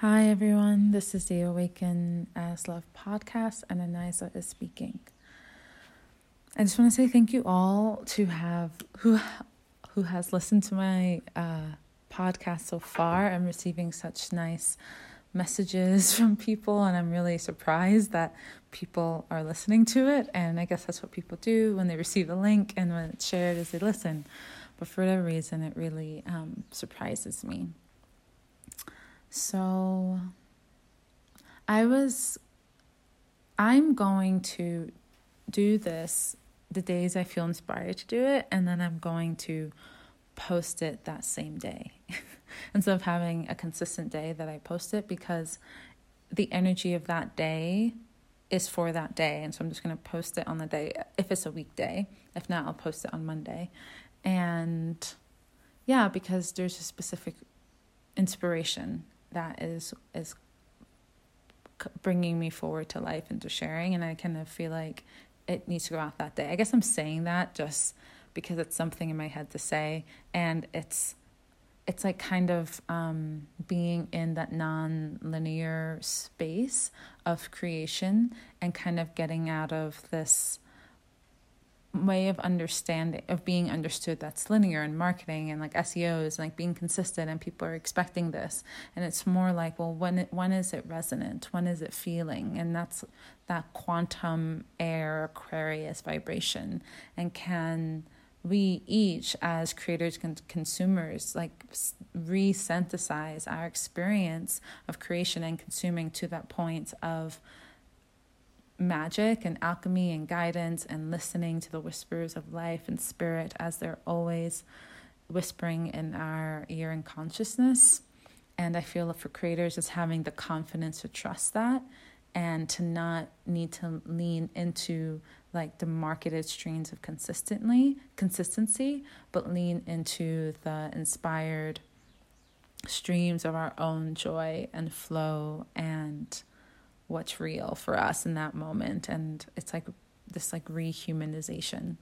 Hi, everyone. This is the Awaken as Love podcast, and Anisa is speaking. I just want to say thank you all to have who who has listened to my uh, podcast so far. I'm receiving such nice messages from people, and I'm really surprised that people are listening to it. And I guess that's what people do when they receive a link and when it's shared is they listen. But for whatever reason, it really um, surprises me. So I was, I'm going to do this the days I feel inspired to do it, and then I'm going to post it that same day instead of having a consistent day that I post it because the energy of that day is for that day. And so I'm just going to post it on the day if it's a weekday. If not, I'll post it on Monday. And yeah, because there's a specific inspiration that is is bringing me forward to life and to sharing and i kind of feel like it needs to go out that day. I guess i'm saying that just because it's something in my head to say and it's it's like kind of um, being in that non-linear space of creation and kind of getting out of this way of understanding of being understood that's linear and marketing and like SEOs and like being consistent and people are expecting this. And it's more like well when it, when is it resonant? When is it feeling? And that's that quantum air Aquarius vibration. And can we each as creators and consumers like re-synthesize our experience of creation and consuming to that point of magic and alchemy and guidance and listening to the whispers of life and spirit as they're always whispering in our ear and consciousness. And I feel for creators, it's having the confidence to trust that and to not need to lean into like the marketed streams of consistently consistency, but lean into the inspired streams of our own joy and flow and what's real for us in that moment. And it's like this like rehumanization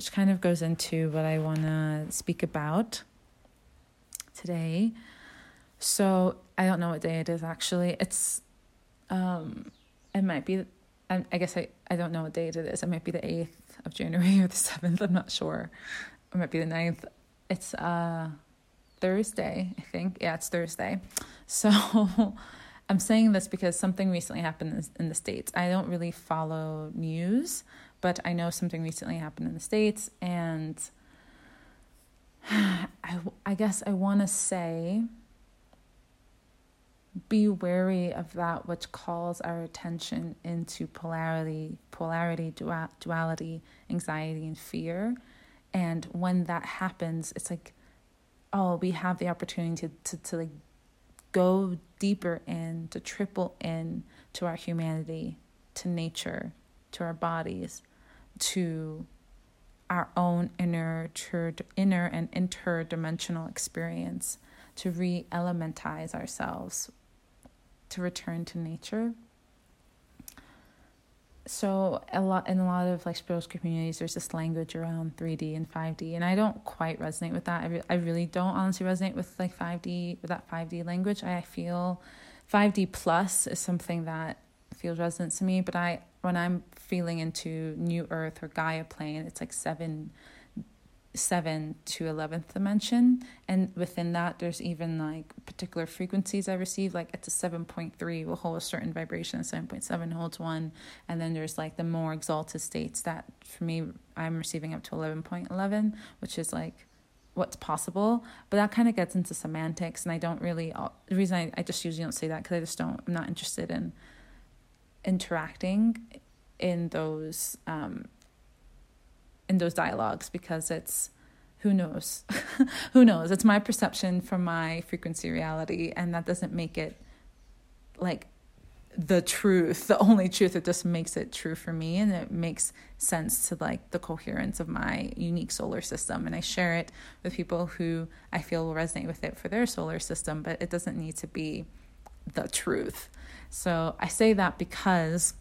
which kind of goes into what i want to speak about today. So i don't know what day it is actually. It's um it might be i, I guess I, I don't know what date it is. It might be the 8th of january or the 7th i'm not sure. It might be the 9th it's uh thursday i think. Yeah it's thursday. So I'm saying this because something recently happened in the States. I don't really follow news, but I know something recently happened in the States. And I, I guess I want to say be wary of that which calls our attention into polarity, polarity, duality, anxiety, and fear. And when that happens, it's like, oh, we have the opportunity to, to, to like go deeper in, to triple in to our humanity, to nature, to our bodies, to our own inner, inner and interdimensional experience, to re elementize ourselves, to return to nature so a lot in a lot of like spiritual communities there's this language around 3d and 5d and i don't quite resonate with that. I, re- I really don't honestly resonate with like 5d with that 5d language. I feel 5d plus is something that feels resonant to me but i when i'm feeling into new earth or gaia plane it's like 7 7 to 11th dimension. And within that there's even like particular frequencies i receive like it's a 7.3 will hold a certain vibration 7.7 holds one. And then there's like the more exalted states that for me i'm receiving up to 11.11 which is like what's possible. But that kind of gets into semantics and i don't really uh, the reason i, I just usually don't say that because i just don't i'm not interested in interacting in those um in those dialogues because it's who knows? Who knows? It's my perception from my frequency reality and that doesn't make it like the truth the only truth. It just makes it true for me and it makes sense to like the coherence of my unique solar system. And i share it with people who i feel will resonate with it for their solar system but it doesn't need to be the truth. So i say that because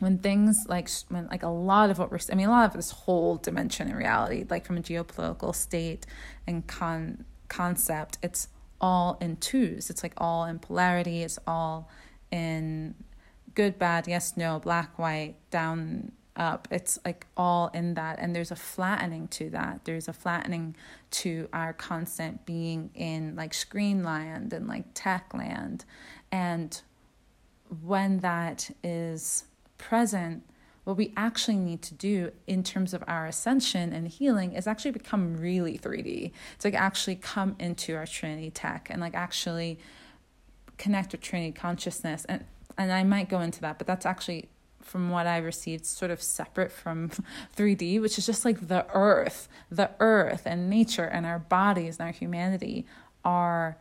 when things like when like a lot of what we're I mean a lot of this whole dimension in reality like from a geopolitical state and con concept it's all in twos. It's like all in polarity. It's all in good, bad, yes, no, black, white, down, up. It's like all in that. And there's a flattening to that. There's a flattening to our constant being in like screen land and like tech land. And when that is present, what we actually need to do in terms of our ascension and healing is actually become really 3D. It's like actually come into our Trinity tech and like actually connect with Trinity consciousness. And and I might go into that, but that's actually from what I received sort of separate from 3D, which is just like the earth, the earth and nature and our bodies and our humanity are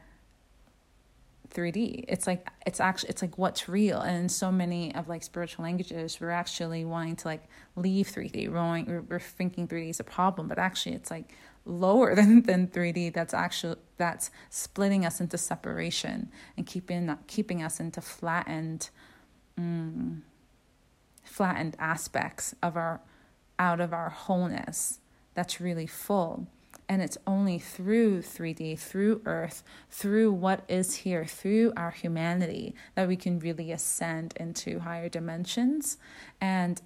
3D. It's like it's actually it's like what's real. And so many of like spiritual languages, we're actually wanting to like leave 3D. We're, we're, we're thinking 3D is a problem, but actually it's like lower than, than 3D. That's actually that's splitting us into separation and keeping keeping us into flattened, mm, flattened aspects of our out of our wholeness. That's really full. And it's only through 3D, through Earth, through what is here, through our humanity, that we can really ascend into higher dimensions. And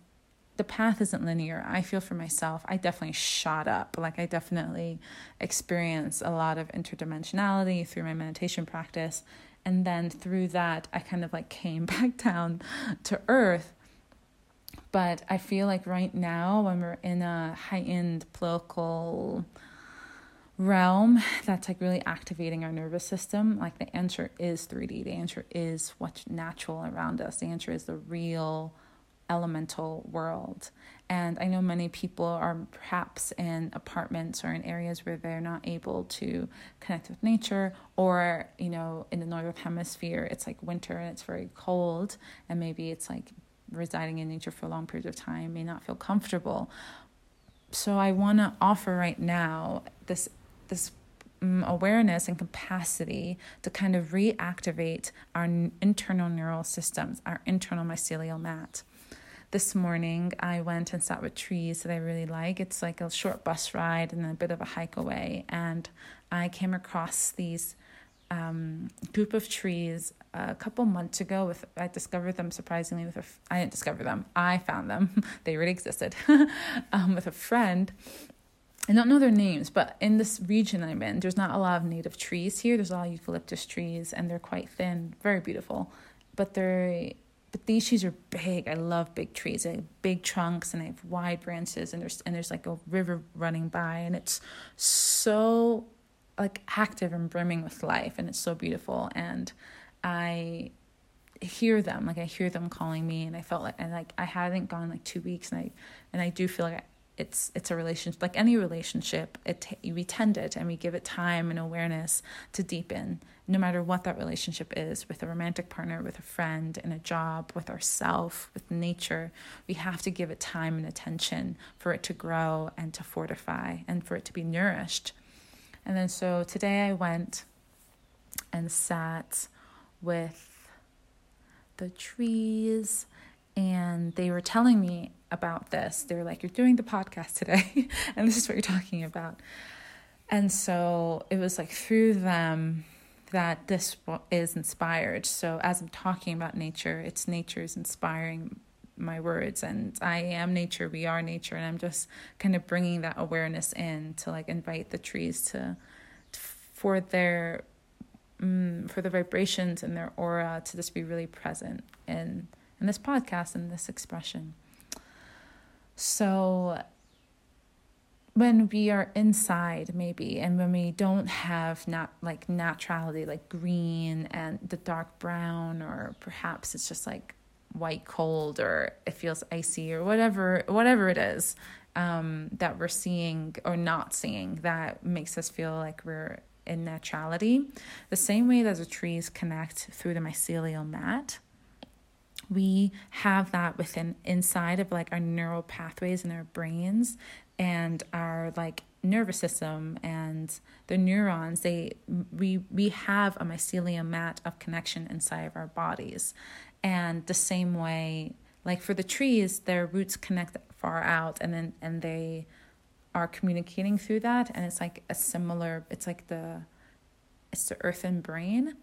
the path isn't linear. I feel for myself, I definitely shot up. Like, I definitely experienced a lot of interdimensionality through my meditation practice. And then through that, I kind of like came back down to earth. But I feel like right now, when we're in a heightened political realm that's like really activating our nervous system, like the answer is 3D. The answer is what's natural around us. The answer is the real elemental world. And I know many people are perhaps in apartments or in areas where they're not able to connect with nature, or, you know, in the northern hemisphere, it's like winter and it's very cold, and maybe it's like residing in nature for a long period of time may not feel comfortable. So I want to offer right now this this um, awareness and capacity to kind of reactivate our internal neural systems, our internal mycelial mat. This morning, I went and sat with trees that I really like. It's like a short bus ride and a bit of a hike away. And I came across these um, group of trees a couple months ago. With I discovered them surprisingly with a. I didn't discover them. I found them. they already existed um, with a friend, I don't know their names, but in this region I'm in, there's not a lot of native trees here. There's a lot of eucalyptus trees, and they're quite thin, very beautiful. But they're but these trees are big. I love big trees. They have big trunks and they have wide branches, and there's and there's like a river running by, and it's so like active and brimming with life, and it's so beautiful. And I hear them, like I hear them calling me, and I felt like and like I hadn't gone like two weeks, and I and I do feel like it's it's a relationship like any relationship it we tend it and we give it time and awareness to deepen no matter what that relationship is with a romantic partner with a friend in a job with ourself with nature we have to give it time and attention for it to grow and to fortify and for it to be nourished. And then so today i went and sat with the trees and they were telling me about this. They were like, You're doing the podcast today, and this is what you're talking about. And so it was like through them that this is inspired. So as I'm talking about nature, it's nature is inspiring my words and I am nature, we are nature and I'm just kind of bringing that awareness in to like invite the trees to for their mm, for the vibrations and their aura to just be really present in in this podcast and this expression. So when we are inside maybe and when we don't have not like naturality like green and the dark brown or perhaps it's just like white cold or it feels icy or whatever whatever it is um, that we're seeing or not seeing that makes us feel like we're in naturality. The same way that the trees connect through the mycelial mat we have that within inside of like our neural pathways in our brains and our like nervous system and the neurons. They we we have a mycelium mat of connection inside of our bodies. And the same way like for the trees their roots connect far out and then and they are communicating through that. And it's like a similar it's like the it's the earthen brain.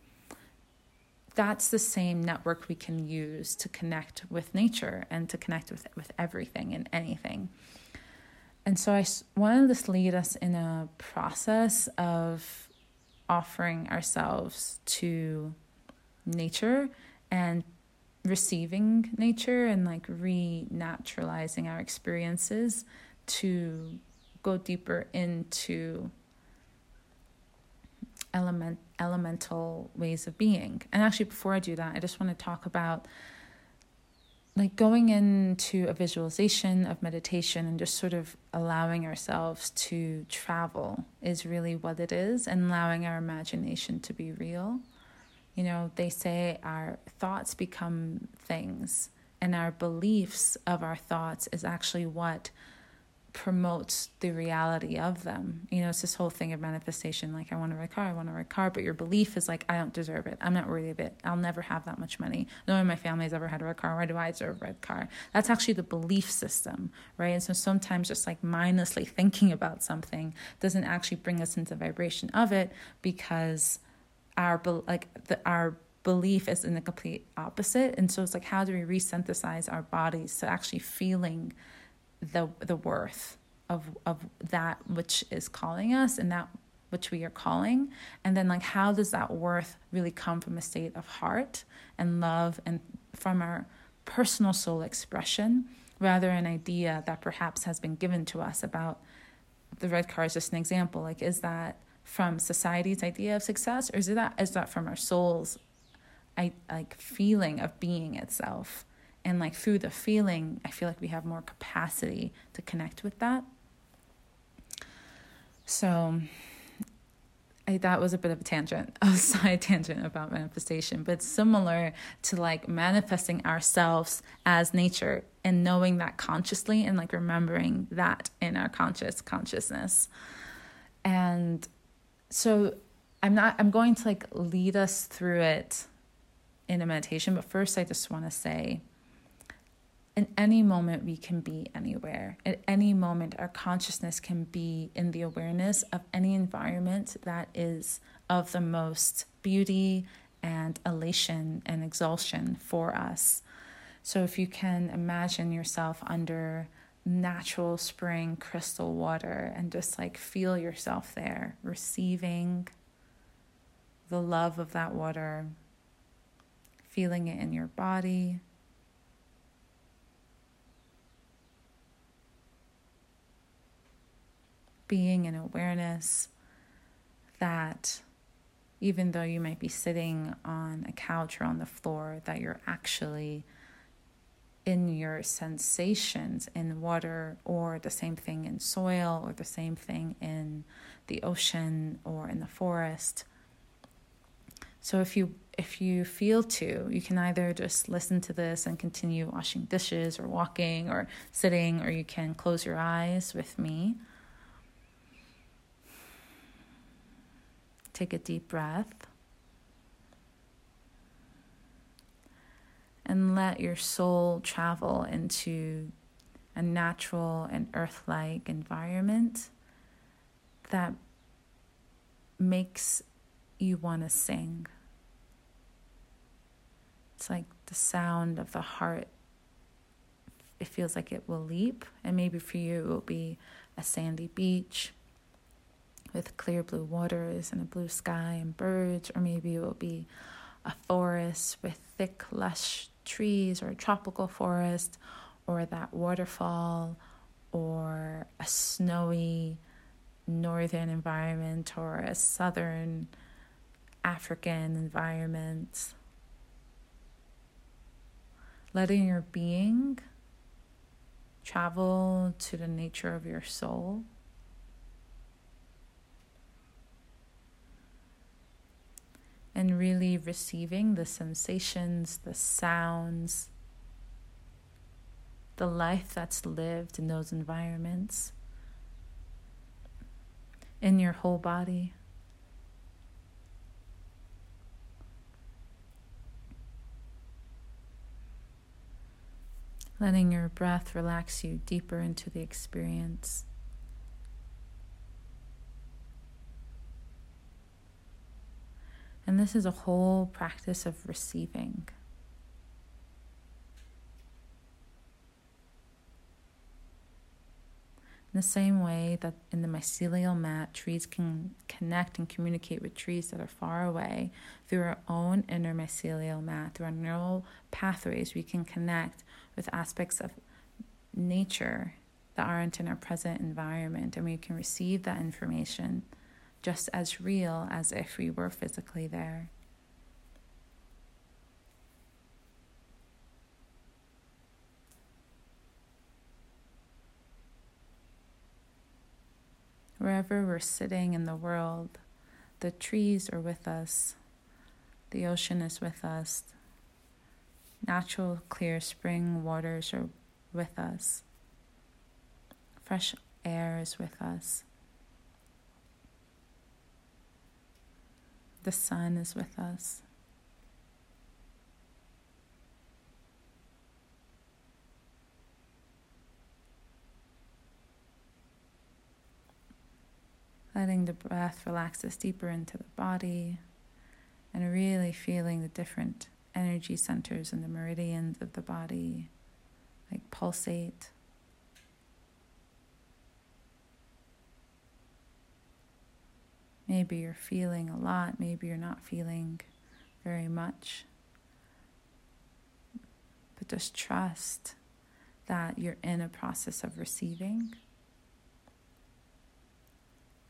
That's the same network we can use to connect with nature and to connect with, with everything and anything. And so I wanted this lead us in a process of offering ourselves to nature and receiving nature and like renaturalizing our experiences to go deeper into element elemental ways of being. And actually before I do that, I just want to talk about like going into a visualization of meditation and just sort of allowing ourselves to travel is really what it is and allowing our imagination to be real. You know, they say our thoughts become things, and our beliefs of our thoughts is actually what promotes the reality of them. You know, it's this whole thing of manifestation like, I want a red car, I want a red car, but your belief is like, I don't deserve it. I'm not worthy of it. I'll never have that much money. No one in my family has ever had a red car. Why do I deserve a red car? That's actually the belief system, right? And so sometimes just like mindlessly thinking about something doesn't actually bring us into vibration of it because our, like, the, our, belief is in the complete opposite and so it's like how do we resynthesize our bodies to actually feeling the the worth of of that which is calling us and that which we are calling. And then like how does that worth really come from a state of heart and love and from our personal soul expression rather an idea that perhaps has been given to us about the red car is just an example? Like is that from society's idea of success or is that is that from our soul's I, like feeling of being itself and like through the feeling i feel like we have more capacity to connect with that. So I, that was a bit of a tangent a side tangent about manifestation but similar to like manifesting ourselves as nature and knowing that consciously and like remembering that in our conscious consciousness. And so i'm not i'm going to like lead us through it in a meditation but first i just want to say in any moment we can be anywhere. At any moment our consciousness can be in the awareness of any environment that is of the most beauty and elation and exhaustion for us. So if you can imagine yourself under natural spring crystal water and just like feel yourself there receiving the love of that water feeling it in your body being and awareness that even though you might be sitting on a couch or on the floor, that you're actually in your sensations in water, or the same thing in soil, or the same thing in the ocean or in the forest. So if you if you feel to, you can either just listen to this and continue washing dishes or walking or sitting, or you can close your eyes with me Take a deep breath. And let your soul travel into a natural and earth like environment that makes you want to sing. It's like the sound of the heart. It feels like it will leap, and maybe for you, it will be a sandy beach with clear blue waters and a blue sky and birds, or maybe it will be a forest with thick, lush trees, or a tropical forest, or that waterfall, or a snowy northern environment, or a southern African environment. Letting your being travel to the nature of your soul. And really receiving the sensations, the sounds, the life that's lived in those environments, in your whole body. Letting your breath relax you deeper into the experience. And this is a whole practice of receiving. In the same way that in the mycelial mat, trees can connect and communicate with trees that are far away, through our own inner mycelial mat, through our neural pathways, we can connect with aspects of nature that aren't in our present environment, and we can receive that information just as real as if we were physically there. Wherever we're sitting in the world, the trees are with us, the ocean is with us, natural clear spring waters are with us, fresh air is with us, the sun is with us. letting the breath relax us deeper into the body and really feeling the different energy centers and the meridians of the body like pulsate. Maybe you're feeling a lot, maybe you're not feeling very much. But just trust that you're in a process of receiving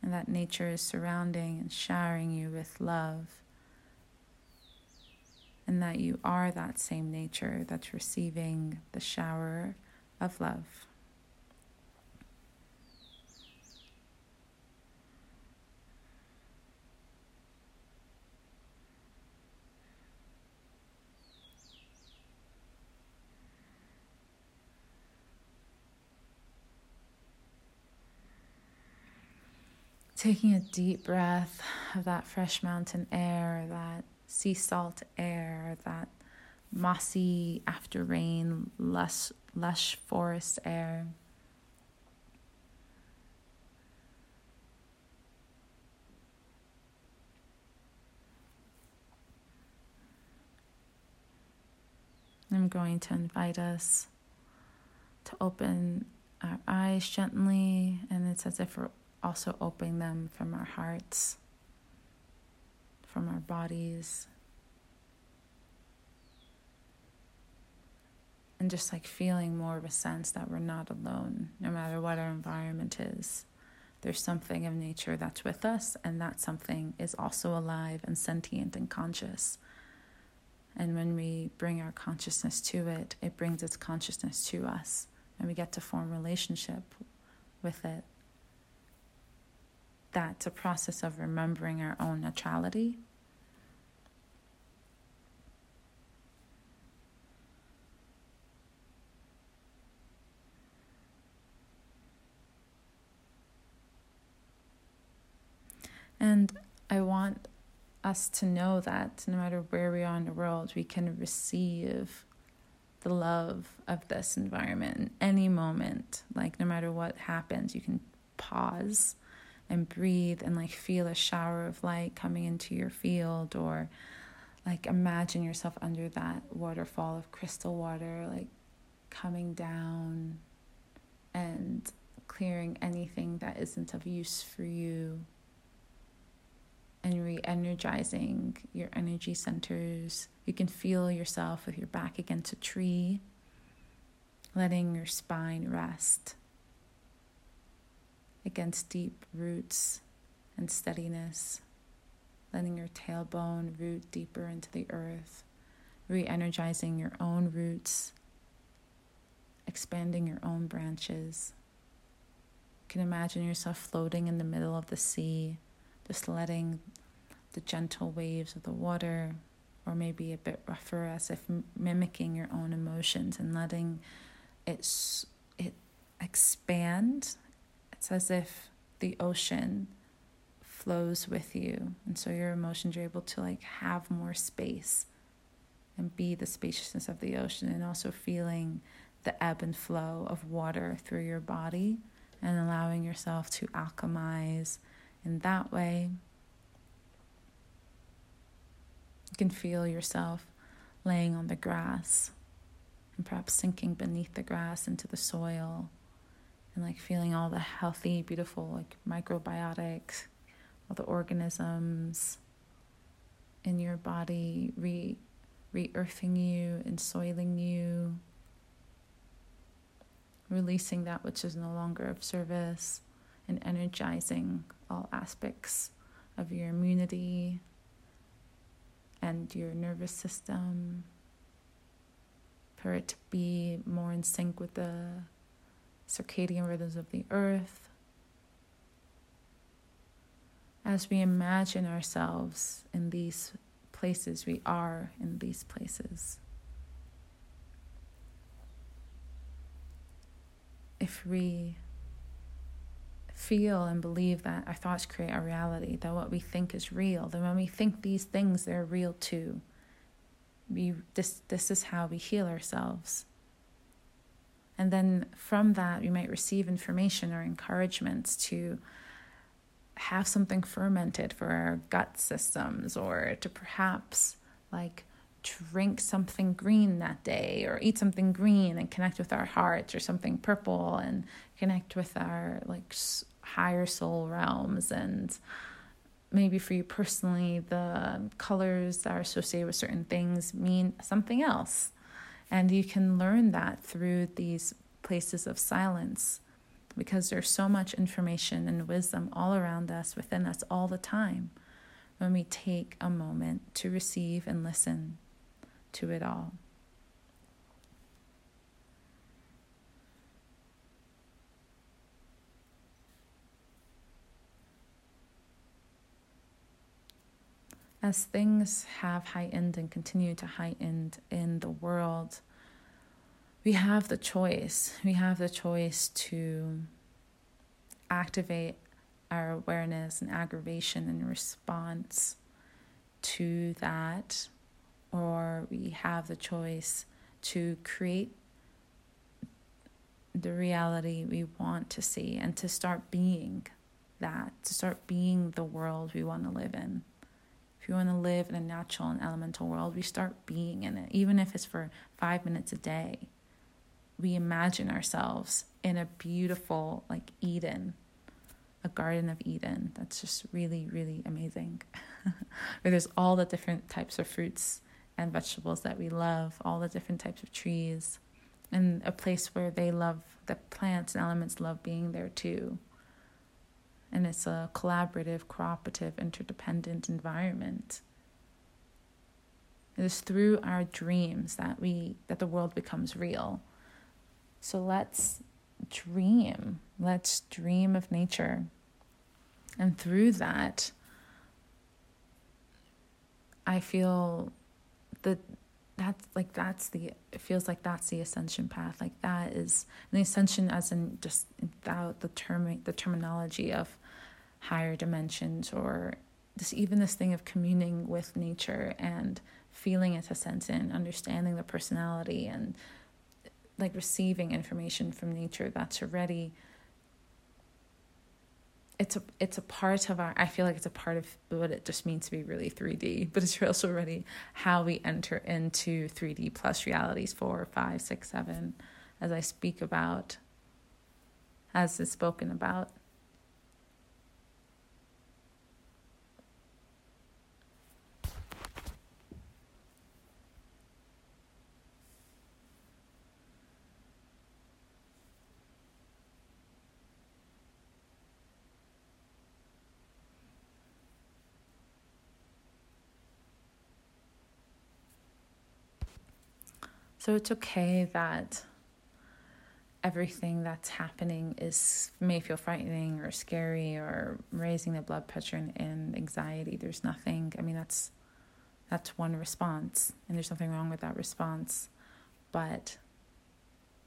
and that nature is surrounding and showering you with love, and that you are that same nature that's receiving the shower of love. Taking a deep breath of that fresh mountain air, that sea salt air, that mossy after rain, lush, lush forest air. I'm going to invite us to open our eyes gently, and it's as if we're also opening them from our hearts, from our bodies. And just like feeling more of a sense that we're not alone, no matter what our environment is. There's something of nature that's with us, and that something is also alive and sentient and conscious. And when we bring our consciousness to it, it brings its consciousness to us, and we get to form relationship with it that's a process of remembering our own neutrality. And I want us to know that no matter where we are in the world, we can receive the love of this environment in any moment. Like, no matter what happens, you can pause and breathe and like feel a shower of light coming into your field or like imagine yourself under that waterfall of crystal water like coming down and clearing anything that isn't of use for you and re-energizing your energy centers. You can feel yourself with your back against a tree letting your spine rest against deep roots and steadiness, letting your tailbone root deeper into the earth, re energizing your own roots, expanding your own branches. You can imagine yourself floating in the middle of the sea, just letting the gentle waves of the water, or maybe a bit rougher, as if mimicking your own emotions and letting it, it expand it's as if the ocean flows with you. And so your emotions are able to like have more space and be the spaciousness of the ocean and also feeling the ebb and flow of water through your body and allowing yourself to alchemize in that way. You can feel yourself laying on the grass and perhaps sinking beneath the grass into the soil and like feeling all the healthy, beautiful, like microbiotics, all the organisms in your body re re-earthing you and soiling you. Releasing that which is no longer of service and energizing all aspects of your immunity and your nervous system. For it to be more in sync with the circadian rhythms of the earth. As we imagine ourselves in these places, we are in these places. If we feel and believe that our thoughts create our reality, that what we think is real, then when we think these things, they're real too. We, this, this is how we heal ourselves. And then from that, we might receive information or encouragements to have something fermented for our gut systems or to perhaps like drink something green that day or eat something green and connect with our hearts or something purple and connect with our like higher soul realms. And maybe for you personally the colors that are associated with certain things mean something else and you can learn that through these places of silence because there's so much information and wisdom all around us within us all the time when we take a moment to receive and listen to it all as things have heightened and continue to heighten in the world, we have the choice. We have the choice to activate our awareness and aggravation in response to that, or we have the choice to create the reality we want to see and to start being that, to start being the world we want to live in we want to live in a natural and elemental world, we start being in it, even if it's for five minutes a day. We imagine ourselves in a beautiful, like Eden, a Garden of Eden. That's just really, really amazing. Where there's all the different types of fruits and vegetables that we love, all the different types of trees, and a place where they love the plants and elements love being there too and it's a collaborative, cooperative, interdependent environment. It is through our dreams that we that the world becomes real. So let's dream. Let's dream of nature. And through that, I feel that that's like that's the it feels like that's the ascension path like that is the ascension as in just without the term the terminology of higher dimensions or just even this thing of communing with nature and feeling its essence and understanding the personality and like receiving information from nature that's already it's a it's a part of our I feel like it's a part of what it just means to be really 3D, but it's also already how we enter into 3D plus realities four, five, six, seven, as I speak about, as is spoken about. So it's okay that everything that's happening is may feel frightening or scary or raising the blood pressure and, anxiety. There's nothing. I mean, that's that's one response, and there's nothing wrong with that response. But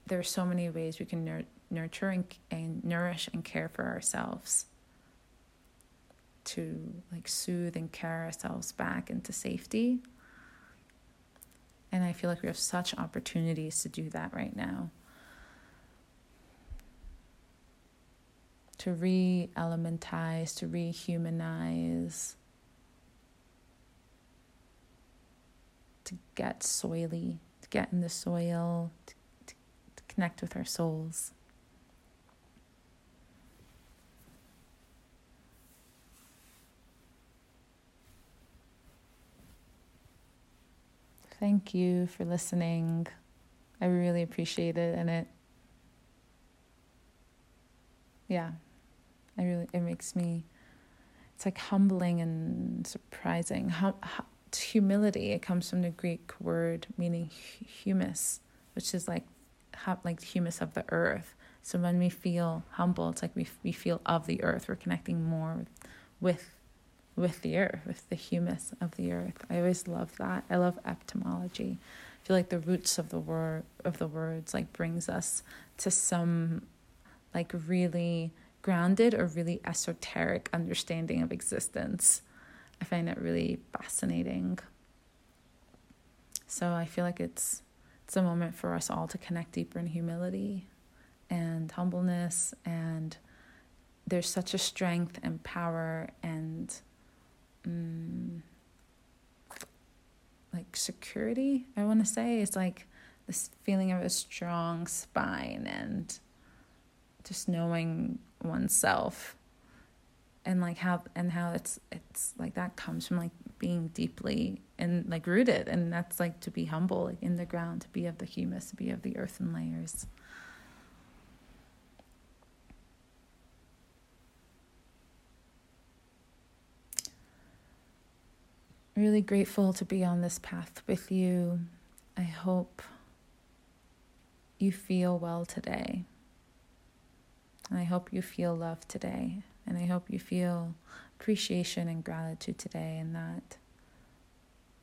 there are so many ways we can nur- nurture and, and nourish and care for ourselves to like soothe and care ourselves back into safety and I feel like we have such opportunities to do that right now. To re elementize, to rehumanize, to get soily, to get in the soil, to, to, to connect with our souls. Thank you for listening. I really appreciate it and it yeah. I really it makes me it's like humbling and surprising. Hum, hum, humility. It comes from the Greek word meaning humus, which is like like humus of the earth. So when we feel humble, it's like we we feel of the earth. We're connecting more with with the earth, with the humus of the earth. I always love that. I love etymology. I feel like the roots of the word of the words like brings us to some like really grounded or really esoteric understanding of existence. I find it really fascinating. So I feel like it's it's a moment for us all to connect deeper in humility and humbleness and there's such a strength and power and um, like security i want to say it's like this feeling of a strong spine and just knowing oneself. And like how and how it's it's like that comes from like being deeply and like rooted. And that's like to be humble like in the ground to be of the humus to be of the earthen layers really grateful to be on this path with you i hope you feel well today and I hope you feel love today. And I hope you feel appreciation and gratitude today, and that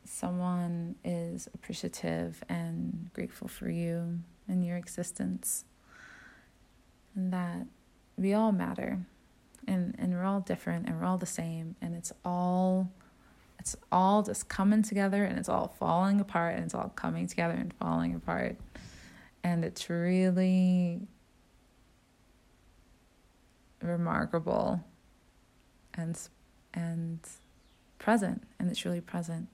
someone is appreciative and grateful for you and your existence. And that we all matter. And, and we're all different and we're all the same. And it's all it's all just coming together and it's all falling apart and it's all coming together and falling apart. And it's really remarkable and and present and it's really present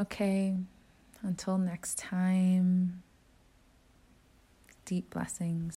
okay until next time deep blessings